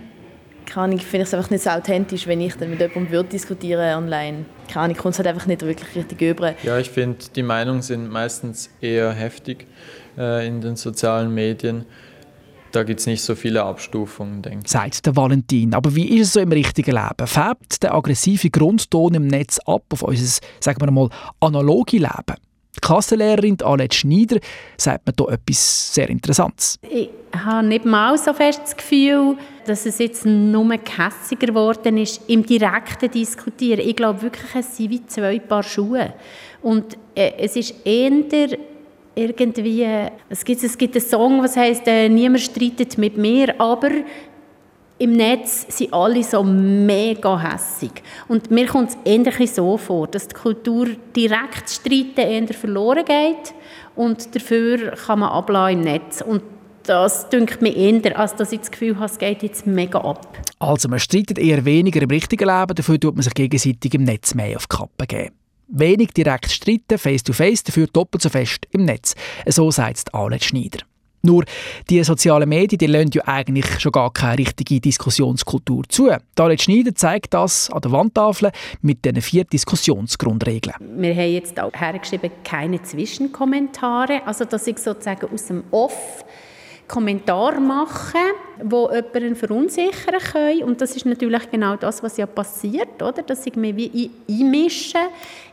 kann ich, finde ich es einfach nicht so authentisch, wenn ich dann mit jemandem würde diskutieren online. Keine Ahnung, kommt es halt einfach nicht wirklich richtig über. Ja, ich finde, die Meinungen sind meistens eher heftig äh, in den sozialen Medien. Da gibt es nicht so viele Abstufungen, denke ich. Sagt der Valentin. Aber wie ist es so im richtigen Leben? Färbt der aggressive Grundton im Netz ab auf unser, sagen wir mal, analoge Leben? Die Klassenlehrerin Annette Schneider sagt mir hier etwas sehr Interessantes. Ich habe nicht mal so fest das Gefühl, dass es jetzt nur gehässiger geworden ist im direkten Diskutieren. Ich glaube wirklich, es sind wie zwei Paar Schuhe. Und äh, es ist eher irgendwie, es gibt, es gibt einen Song, der heißt äh, «Niemand streitet mit mir», aber im Netz sind alle so mega hässig. Und mir kommt es ähnlich so vor, dass die Kultur direkt streiten eher verloren geht und dafür kann man ablassen im Netz. Und das dünkt mir eher, als dass ich das Gefühl habe, es geht jetzt mega ab. Also man streitet eher weniger im richtigen Leben, dafür tut man sich gegenseitig im Netz mehr auf die Kappe geben. Wenig direkt streiten, face-to-face, -face, dafür doppelt so fest im Netz. So sagt Arlette Schneider. Nur die sozialen Medien die lassen ja eigentlich schon gar keine richtige Diskussionskultur zu. Dalet Schneider zeigt das an der Wandtafel mit den vier Diskussionsgrundregeln. Wir haben jetzt auch hergeschrieben, keine Zwischenkommentare, also dass ich sozusagen aus dem Off Kommentar machen, wo jemanden verunsichern können. Und das ist natürlich genau das, was ja passiert, oder? dass ich mich wie einmische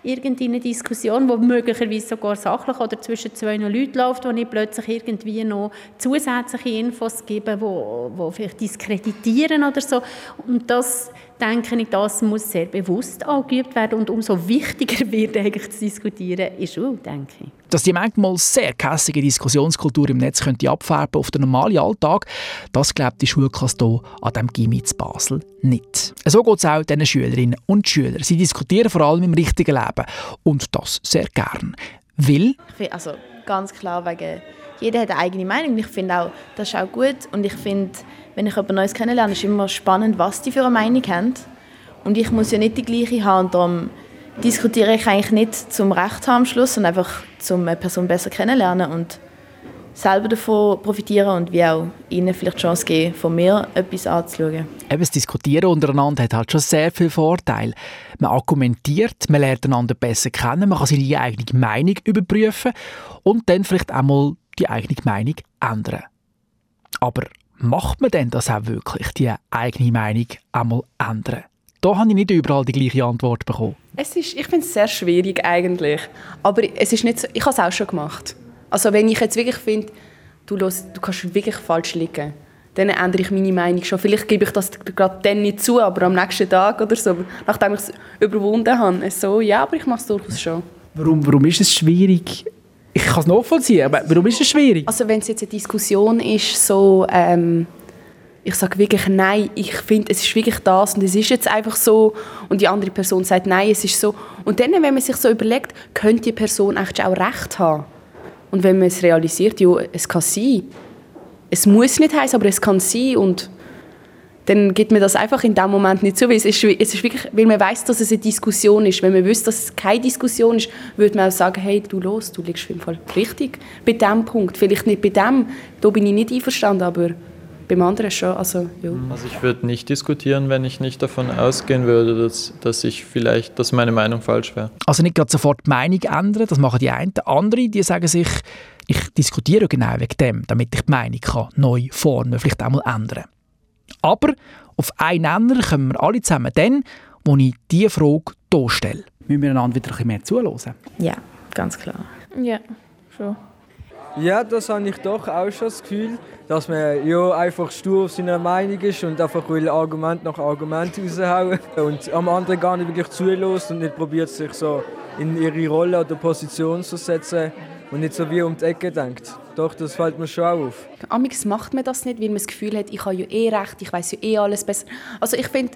in eine Diskussion, die möglicherweise sogar sachlich oder zwischen zwei Leuten läuft, wo ich plötzlich irgendwie noch zusätzliche Infos gebe, wo, wo vielleicht diskreditieren oder so. Und das denke ich, das muss sehr bewusst angeübt werden und umso wichtiger wird eigentlich zu diskutieren in Schule, denke ich. Dass die manchmal sehr kässige Diskussionskultur im Netz könnte abfärben auf den normalen Alltag, das glaubt die Schulklasse hier an dem Gimmi zu Basel nicht. So geht es auch diesen Schülerinnen und Schülern. Sie diskutieren vor allem im richtigen Leben und das sehr gern. Will? Also ganz klar wegen jeder hat eine eigene Meinung. Ich finde auch, das ist auch gut und ich finde wenn ich jemand Neues kennenlerne, ist es immer spannend, was die für eine Meinung haben. Und ich muss ja nicht die gleiche haben. Und darum diskutiere ich eigentlich nicht zum Recht haben am Schluss, sondern einfach, um eine Person besser kennenlernen und selber davon profitieren und wie auch ihnen vielleicht die Chance geben, von mir etwas anzuschauen. Eben das Diskutieren untereinander hat halt schon sehr viele Vorteile. Man argumentiert, man lernt einander besser kennen, man kann seine eigene Meinung überprüfen und dann vielleicht einmal die eigene Meinung ändern. Aber macht man denn das auch wirklich, die eigene Meinung einmal ändern? Da habe ich nicht überall die gleiche Antwort bekommen. Es ist, ich finde es sehr schwierig eigentlich. Aber es ist nicht so, ich habe es auch schon gemacht. Also wenn ich jetzt wirklich finde, du, los, du kannst wirklich falsch liegen, dann ändere ich meine Meinung schon. Vielleicht gebe ich das gerade dann nicht zu, aber am nächsten Tag oder so, nachdem ich es überwunden habe. So, ja, aber ich mache es durchaus schon. Warum, warum ist es schwierig, ich kann es nachvollziehen, aber warum ist es schwierig? Also wenn es jetzt eine Diskussion ist, so, ähm, ich sage wirklich nein, ich finde, es ist wirklich das und es ist jetzt einfach so und die andere Person sagt nein, es ist so. Und dann, wenn man sich so überlegt, könnte die Person eigentlich auch recht haben. Und wenn man es realisiert, ja, es kann sein. Es muss nicht heißen, aber es kann sein und dann gibt mir das einfach in dem Moment nicht zu, weil es ist, es ist wirklich, weil man weiß, dass es eine Diskussion ist. Wenn man wüsste, dass es keine Diskussion ist, würde man auch sagen, hey, du los, du liegst im Fall richtig bei dem Punkt. Vielleicht nicht bei dem, da bin ich nicht einverstanden, aber beim anderen schon. Also, ja. also ich würde nicht diskutieren, wenn ich nicht davon ausgehen würde, dass, dass ich vielleicht, dass meine Meinung falsch wäre. Also nicht gerade sofort die Meinung ändern, das machen die einen. Andere, die sagen sich, ich diskutiere genau wegen dem, damit ich die Meinung kann, neu formen, vielleicht einmal ändern. Aber auf einen Nenner kommen wir alle zusammen dann, wo ich diese Frage hier stelle. Müssen wir einander wieder ein bisschen mehr zuhören? Ja, ganz klar. Ja, schon. Ja, das habe ich doch auch schon das Gefühl, dass man ja einfach stur auf seiner Meinung ist und einfach will Argument nach Argument raushauen und am anderen gar nicht wirklich zulässt und nicht probiert, sich so in ihre Rolle oder Position zu setzen und nicht so wie um die Ecke denkt. Doch, das fällt mir schon auf. Amix macht man das nicht, weil man das Gefühl hat, ich habe ja eh recht, ich weiß ja eh alles besser. Also ich finde,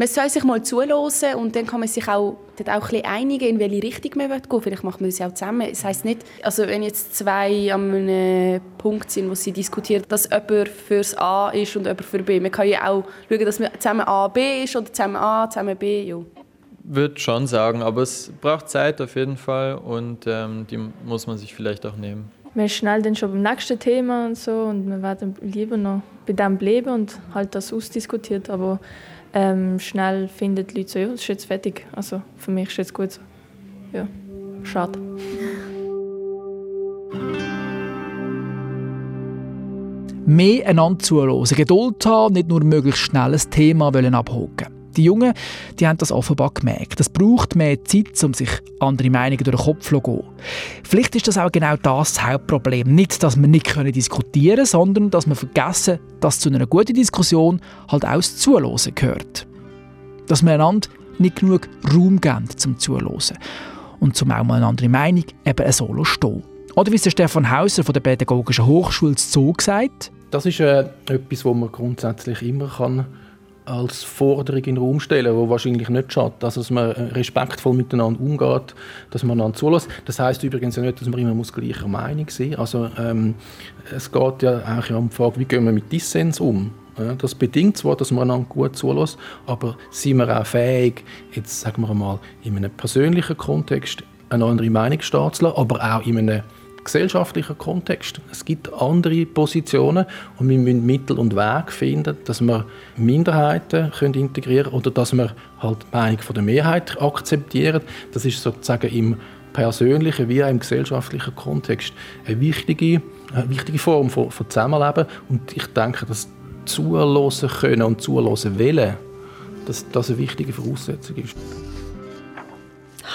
man soll sich mal zuhören und dann kann man sich auch, dort auch ein bisschen einigen, in welche Richtung man gehen will. Vielleicht macht man das ja auch zusammen. Das heisst nicht, also wenn jetzt zwei an einem Punkt sind, wo sie diskutieren, dass jemand fürs A ist und jemand für B. Man kann ja auch schauen, dass man zusammen A, B ist oder zusammen A, zusammen B. Ja würde schon sagen, aber es braucht Zeit auf jeden Fall und ähm, die muss man sich vielleicht auch nehmen. Man ist schnell dann schon beim nächsten Thema und so und man wird lieber noch bei dem bleiben und halt das ausdiskutiert, aber ähm, schnell finden die Leute so, ja, das ist jetzt fertig. Also für mich ist jetzt gut so. Ja, schade. Mehr einander zuhören, Geduld haben, nicht nur möglichst schnell ein Thema abhaken die Jungen die haben das offenbar gemerkt. Es braucht mehr Zeit, um sich andere Meinungen durch den Kopf zu gehen. Vielleicht ist das auch genau das Hauptproblem. Nicht, dass wir nicht diskutieren können, sondern dass wir vergessen, dass zu einer guten Diskussion halt auch das Zuhören gehört. Dass wir einander nicht genug Raum geben zum Zuhören. Und zum auch mal eine andere Meinung eben so stehen. Oder wie es Stefan Hauser von der Pädagogischen Hochschule Zoo sagt. Das ist äh, etwas, was man grundsätzlich immer kann als Forderung in den Raum stellen, wo wahrscheinlich nicht schadet. Also, dass man respektvoll miteinander umgeht, dass man einander zulässt. Das heißt übrigens ja nicht, dass man immer muss gleicher Meinung sein muss. Also, ähm, es geht ja eigentlich um die Frage, wie gehen wir mit Dissens um? Das bedingt zwar, dass man einander gut zulässt, aber sind wir auch fähig, jetzt sagen wir mal, in einem persönlichen Kontext eine andere Meinung stehen zu lassen, aber auch in einem gesellschaftlichen Kontext. Es gibt andere Positionen und wir müssen Mittel und Wege finden, dass wir Minderheiten können integrieren oder dass wir halt die Meinung der Mehrheit akzeptieren. Das ist sozusagen im persönlichen wie auch im gesellschaftlichen Kontext eine wichtige, eine wichtige Form von, von Zusammenleben und ich denke, dass zulassen können und zulassen wollen, dass das eine wichtige Voraussetzung ist.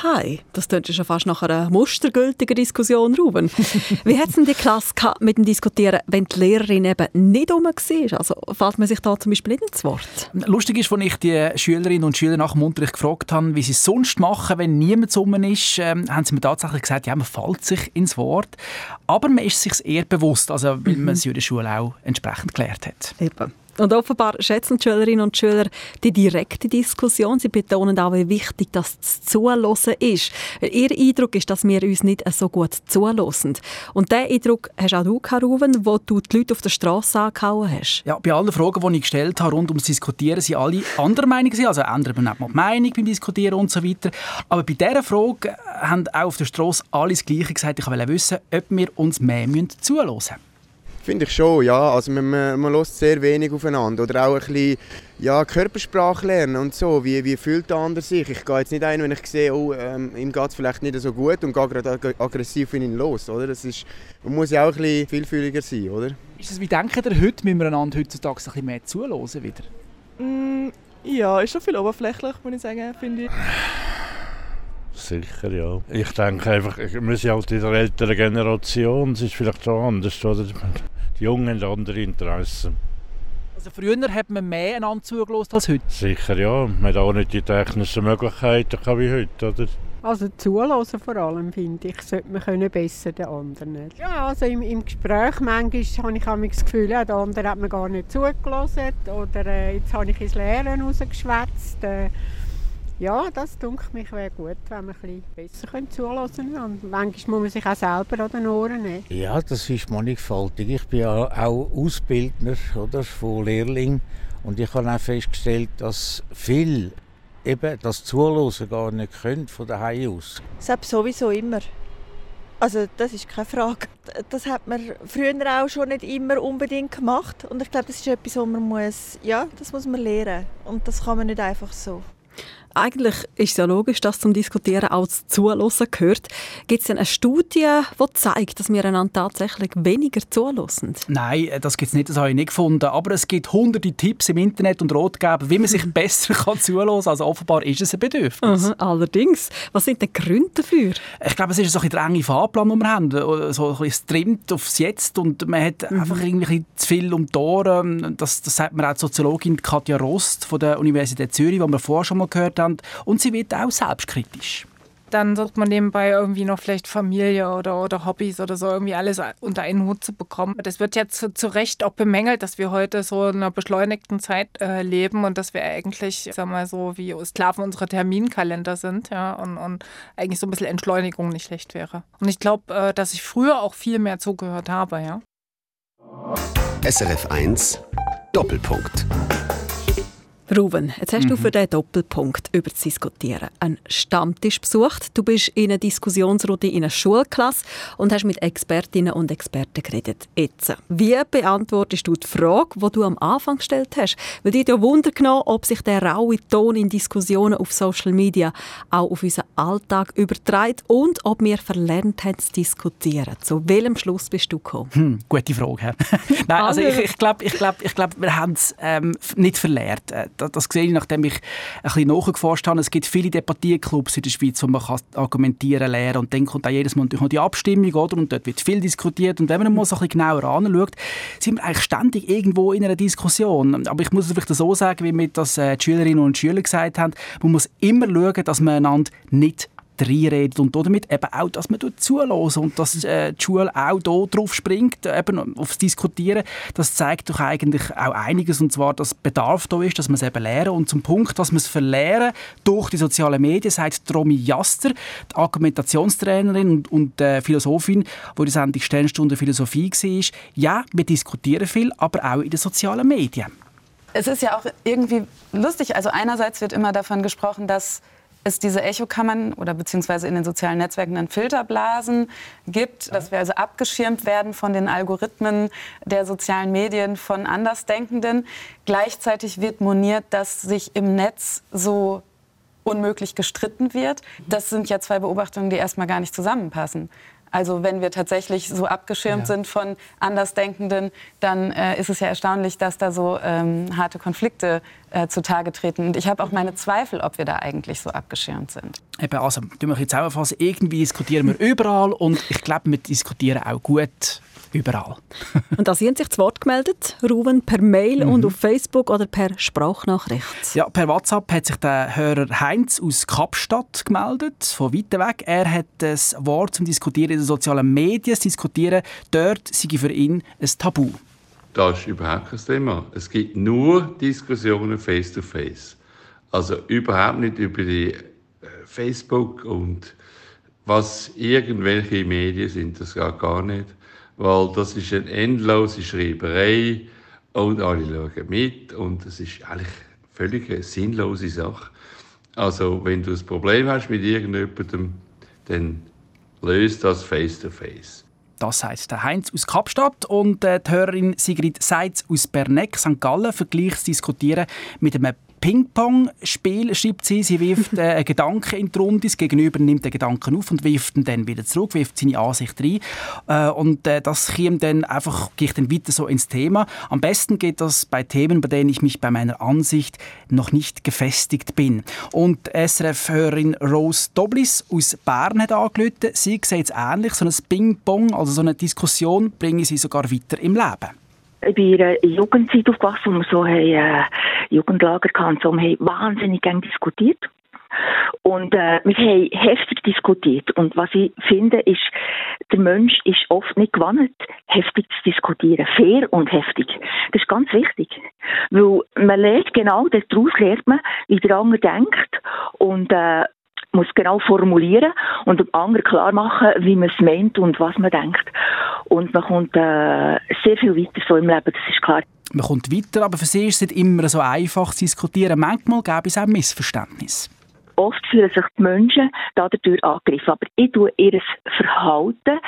Hi, das klingt schon fast nach einer mustergültigen Diskussion, Ruben. Wie hat es denn die Klasse mit dem Diskutieren, wenn die Lehrerin eben nicht rum war? Also fällt man sich da zum Beispiel nicht ins Wort? Lustig ist, als ich die Schülerinnen und Schüler nach dem Unterricht gefragt habe, wie sie es sonst machen, wenn niemand rum ist, ähm, haben sie mir tatsächlich gesagt, ja, man fällt sich ins Wort. Aber man ist sich eher bewusst, also, weil man es in der Schule auch entsprechend gelernt hat. Eben. Und offenbar schätzen die Schülerinnen und Schüler die direkte Diskussion. Sie betonen auch, wie wichtig das Zuhören ist. Ihr Eindruck ist, dass wir uns nicht so gut zuhören. Und diesen Eindruck hast auch du, Ruben, wo du die Leute auf der Straße angehauen hast. Ja, bei allen Fragen, die ich gestellt habe rund ums Diskutieren, sind alle anderer Meinung. Also ändern wir nicht mal die Meinung beim Diskutieren und so weiter. Aber bei dieser Frage haben auch auf der Straße alle das Gleiche gesagt. Ich wollte wissen, ob wir uns mehr zuhören müssen. Finde ich schon, ja. Also man, man, man hört sehr wenig aufeinander. Oder auch ein bisschen ja, Körpersprache lernen und so. Wie, wie fühlt der andere sich? Ich gehe jetzt nicht ein, wenn ich sehe, oh, ähm, ihm geht es vielleicht nicht so gut und gehe gerade ag aggressiv in ihn los. Oder? Das ist, man muss ja auch ein bisschen vielfühliger sein, oder? Ist es, wie denken ihr heute, müssen wir einander heutzutage ein bisschen mehr zuhören wieder? Mm, ja, ist schon viel oberflächlich, muss ich sagen, finde ich. Sicher, ja. Ich denke einfach, wir sind halt in der älteren Generation, es ist vielleicht schon anders, oder? Die Jungen haben andere Interessen. Also früher hat man mehr einander zugelassen als heute? Sicher, ja. Man hat auch nicht die technischen Möglichkeiten wie heute, oder? Also zulassen vor allem, finde ich, sollte man können besser den anderen. Ja, also im, im Gespräch manchmal habe ich das Gefühl, ja, der andere hat mir gar nicht zugelassen oder äh, jetzt habe ich ins Lehren rausgeschwätzt. Äh, ja, das denke mich wäre gut, wenn wir ein besser zulassen können. Und manchmal muss man sich auch selber an den Ohren nehmen. Ja, das ist mannigfaltig. Ich bin ja auch Ausbildner oder, von Lehrling und ich habe auch festgestellt, dass viel eben das Zulassen gar nicht können von daheim aus. Selbst sowieso immer. Also das ist keine Frage. Das hat man früher auch schon nicht immer unbedingt gemacht und ich glaube, das ist etwas, was man muss, ja, das muss man lernen und das kann man nicht einfach so. Eigentlich ist es ja logisch, dass zum Diskutieren auch das Zuhören gehört. Gibt es denn eine Studie, die zeigt, dass wir einander tatsächlich weniger zuhören? Nein, das gibt es nicht, das habe ich nicht gefunden. Aber es gibt hunderte Tipps im Internet und Ratgeber, wie man sich besser kann zuhören kann. Also offenbar ist es ein Bedürfnis. Aha, allerdings. Was sind die Gründe dafür? Ich glaube, es ist so ein der enge Fahrplan, den wir haben. So ein es trimmt aufs Jetzt und man hat mhm. einfach irgendwie zu viel um die Ohren. Das, das sagt mir auch die Soziologin Katja Rost von der Universität Zürich, die wir vorher schon mal gehört haben Zustand und sie wird auch selbstkritisch dann sollte man nebenbei irgendwie noch vielleicht Familie oder, oder Hobbys oder so irgendwie alles unter einen Hut zu bekommen. Das wird jetzt zu, zu Recht auch bemängelt, dass wir heute so in einer beschleunigten Zeit äh, leben und dass wir eigentlich, sag mal so, wie Sklaven unserer Terminkalender sind, ja, und, und eigentlich so ein bisschen Entschleunigung nicht schlecht wäre. Und ich glaube, äh, dass ich früher auch viel mehr zugehört habe, ja. SRF 1 Doppelpunkt. Ruben, jetzt hast mhm. du für diesen Doppelpunkt über zu diskutieren einen Stammtisch besucht. Du bist in einer Diskussionsrunde in einer Schulklasse und hast mit Expertinnen und Experten geredet. Jetzt, wie beantwortest du die Frage, die du am Anfang gestellt hast? Weil dir ja Wunder genommen, ob sich der raue Ton in Diskussionen auf Social Media auch auf unseren Alltag überträgt und ob wir verlernt haben zu diskutieren. Zu welchem Schluss bist du gekommen? Hm, gute Frage. Nein, also ich, ich glaube, ich glaub, ich glaub, wir haben es ähm, nicht verlernt äh, das, das sehe ich, nachdem ich ein bisschen nachgeforscht habe. Es gibt viele Debattierclubs in der Schweiz, wo man kann argumentieren lernen und dann kommt auch jedes Mal die Abstimmung, oder? Und dort wird viel diskutiert. Und wenn man mal so ein bisschen genauer anschaut, sind wir eigentlich ständig irgendwo in einer Diskussion. Aber ich muss es vielleicht so sagen, wie mir das äh, die Schülerinnen und Schüler gesagt haben, man muss immer schauen, dass man einander nicht reinredet und damit eben auch, dass man zulässt und dass äh, die Schule auch da drauf springt, eben aufs Diskutieren, das zeigt doch eigentlich auch einiges und zwar, dass Bedarf da ist, dass man es eben lernen und zum Punkt, dass man es verlernen durch die sozialen Medien, sagt Romy Jaster, die Argumentationstrainerin und, und äh, Philosophin, die die Sendung Sternstunde Philosophie war. Ja, wir diskutieren viel, aber auch in den sozialen Medien. Es ist ja auch irgendwie lustig. Also einerseits wird immer davon gesprochen, dass es diese Echokammern oder beziehungsweise in den sozialen Netzwerken dann Filterblasen gibt, dass wir also abgeschirmt werden von den Algorithmen der sozialen Medien von Andersdenkenden. Gleichzeitig wird moniert, dass sich im Netz so unmöglich gestritten wird. Das sind ja zwei Beobachtungen, die erstmal gar nicht zusammenpassen. Also wenn wir tatsächlich so abgeschirmt ja. sind von Andersdenkenden, dann äh, ist es ja erstaunlich, dass da so ähm, harte Konflikte äh, zutage treten. Und ich habe auch meine Zweifel, ob wir da eigentlich so abgeschirmt sind. Eben, also, tun wir jetzt zusammenfassen, irgendwie diskutieren wir überall und ich glaube, wir diskutieren auch gut überall. und da sind sich zu Wort gemeldet, Ruben, per Mail mhm. und auf Facebook oder per Sprachnachricht. Ja, per WhatsApp hat sich der Hörer Heinz aus Kapstadt gemeldet, von weit weg. Er hat das Wort zum Diskutieren in den sozialen Medien. Das Diskutieren dort sei für ihn ein Tabu. Das ist überhaupt kein Thema. Es gibt nur Diskussionen face-to-face. -face. Also überhaupt nicht über die äh, Facebook und was irgendwelche Medien sind, das geht gar nicht weil das ist eine endlose Schreiberei und alle schauen mit und es ist eigentlich völlig eine sinnlose Sache. Also wenn du ein Problem hast mit irgendjemandem, dann löst das face to face. Das sagt der Heinz aus Kapstadt und äh, die Hörerin Sigrid Seitz aus Berneck, St. Gallen, vergleicht Diskutieren mit einem Ping-Pong-Spiel, schreibt sie. Sie wirft äh, einen Gedanken in die Runde, das Gegenüber nimmt den Gedanken auf und wirft ihn dann wieder zurück, wirft seine Ansicht rein. Äh, und äh, das kommt dann einfach, geht dann weiter so ins Thema. Am besten geht das bei Themen, bei denen ich mich bei meiner Ansicht noch nicht gefestigt bin. Und SRF-Hörerin Rose Doblis aus Bern hat angerufen. Sie sieht es ähnlich, so ein Ping-Pong, also so eine Diskussion, bringe sie sogar weiter im Leben. Ich bin in einer Jugendzeit aufgewachsen, wo wir so haben, äh, Jugendlager hatten, so, haben wahnsinnig gerne diskutiert. Und äh, wir haben heftig diskutiert. Und was ich finde, ist, der Mensch ist oft nicht gewandt, heftig zu diskutieren. Fair und heftig. Das ist ganz wichtig. Weil man lernt genau, daraus lernt man, wie der andere denkt. Und äh, muss genau formulieren und dem anderen klar machen, wie man es meint und was man denkt. Und man kommt äh, sehr viel weiter so im Leben, das ist klar. Man kommt weiter, aber für sie ist es nicht immer so einfach zu diskutieren. Manchmal gäbe es auch Missverständnisse oft fühlen sich die Menschen dadurch angegriffen. Aber ich tue ihr Verhalten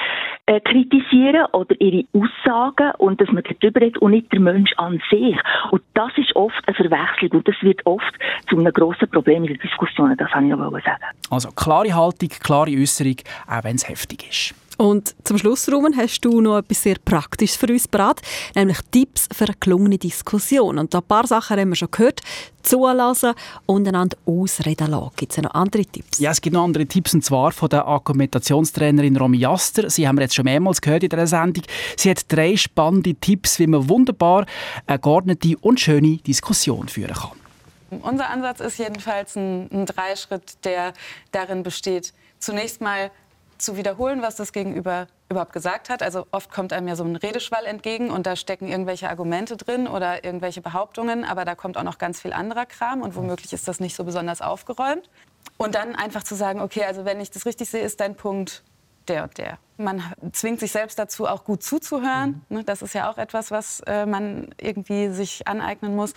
äh, kritisieren oder ihre Aussagen und dass man darüber redet und nicht der Mensch an sich. Und das ist oft eine Verwechslung und das wird oft zu einem grossen Problem in den Diskussionen. Das wollte ich noch sagen. Also klare Haltung, klare Äußerung, auch wenn es heftig ist. Und zum Schluss, Ruben, hast du noch etwas sehr Praktisches für uns parat, nämlich Tipps für eine gelungene Diskussion. Und da ein paar Sachen haben wir schon gehört. Zulassen und einander ausreden lassen. Gibt es noch andere Tipps? Ja, es gibt noch andere Tipps, und zwar von der Argumentationstrainerin Romy Jaster. Sie haben wir jetzt schon mehrmals gehört in dieser Sendung. Sie hat drei spannende Tipps, wie man wunderbar eine geordnete und schöne Diskussion führen kann. Unser Ansatz ist jedenfalls ein, ein Dreischritt, der darin besteht, zunächst mal zu wiederholen, was das Gegenüber überhaupt gesagt hat. Also oft kommt einem ja so ein Redeschwall entgegen und da stecken irgendwelche Argumente drin oder irgendwelche Behauptungen, aber da kommt auch noch ganz viel anderer Kram und womöglich ist das nicht so besonders aufgeräumt. Und dann einfach zu sagen, okay, also wenn ich das richtig sehe, ist dein Punkt der und der. Man zwingt sich selbst dazu, auch gut zuzuhören. Mhm. Das ist ja auch etwas, was äh, man irgendwie sich aneignen muss.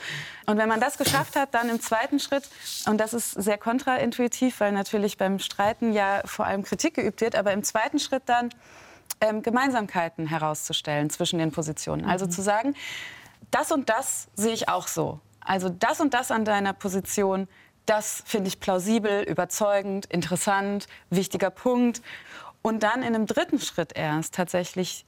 Und wenn man das geschafft hat, dann im zweiten Schritt, und das ist sehr kontraintuitiv, weil natürlich beim Streiten ja vor allem Kritik geübt wird, aber im zweiten Schritt dann ähm, Gemeinsamkeiten herauszustellen zwischen den Positionen. Also mhm. zu sagen, das und das sehe ich auch so. Also das und das an deiner Position, das finde ich plausibel, überzeugend, interessant, wichtiger Punkt und dann in einem dritten Schritt erst tatsächlich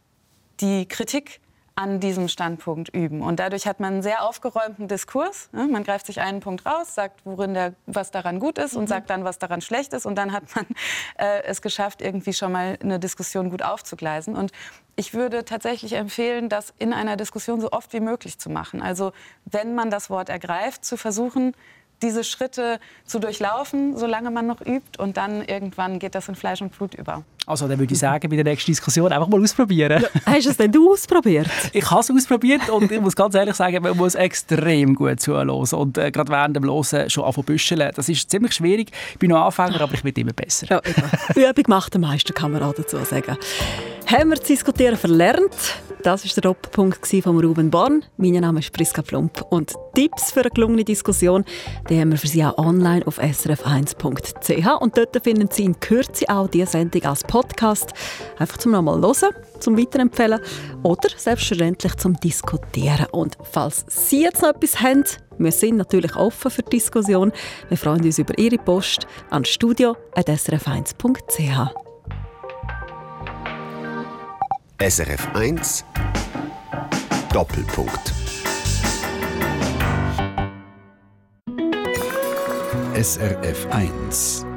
die Kritik an diesem Standpunkt üben. Und dadurch hat man einen sehr aufgeräumten Diskurs. Ne? Man greift sich einen Punkt raus, sagt, worin der, was daran gut ist und mhm. sagt dann, was daran schlecht ist. Und dann hat man äh, es geschafft, irgendwie schon mal eine Diskussion gut aufzugleisen. Und ich würde tatsächlich empfehlen, das in einer Diskussion so oft wie möglich zu machen. Also wenn man das Wort ergreift, zu versuchen, diese Schritte zu durchlaufen, solange man noch übt. Und dann irgendwann geht das in Fleisch und Blut über. Also dann würde ich sagen, bei der nächsten Diskussion einfach mal ausprobieren. Ja, hast du es denn du ausprobiert? Ich habe es ausprobiert und ich muss ganz ehrlich sagen, man muss extrem gut zuhören und äh, gerade während dem Hören schon anfangen büscheln. Das ist ziemlich schwierig. Ich bin noch Anfänger, aber ich werde immer besser. Ja, Übung macht den meisten, kann man dazu sagen. Haben wir zu diskutieren verlernt? Das war der Doppelpunkt von Ruben Born. Mein Name ist Priska Plump und Tipps für eine gelungene Diskussion die haben wir für Sie auch online auf srf1.ch und dort finden Sie in Kürze auch diese Sendung als Podcast. Einfach zum nochmal hören, zum Weiterempfehlen oder selbstverständlich zum Diskutieren. Und falls Sie jetzt noch etwas haben, wir sind natürlich offen für Diskussion. Wir freuen uns über Ihre Post an studio.srf1.ch. SRF 1 Doppelpunkt. SRF 1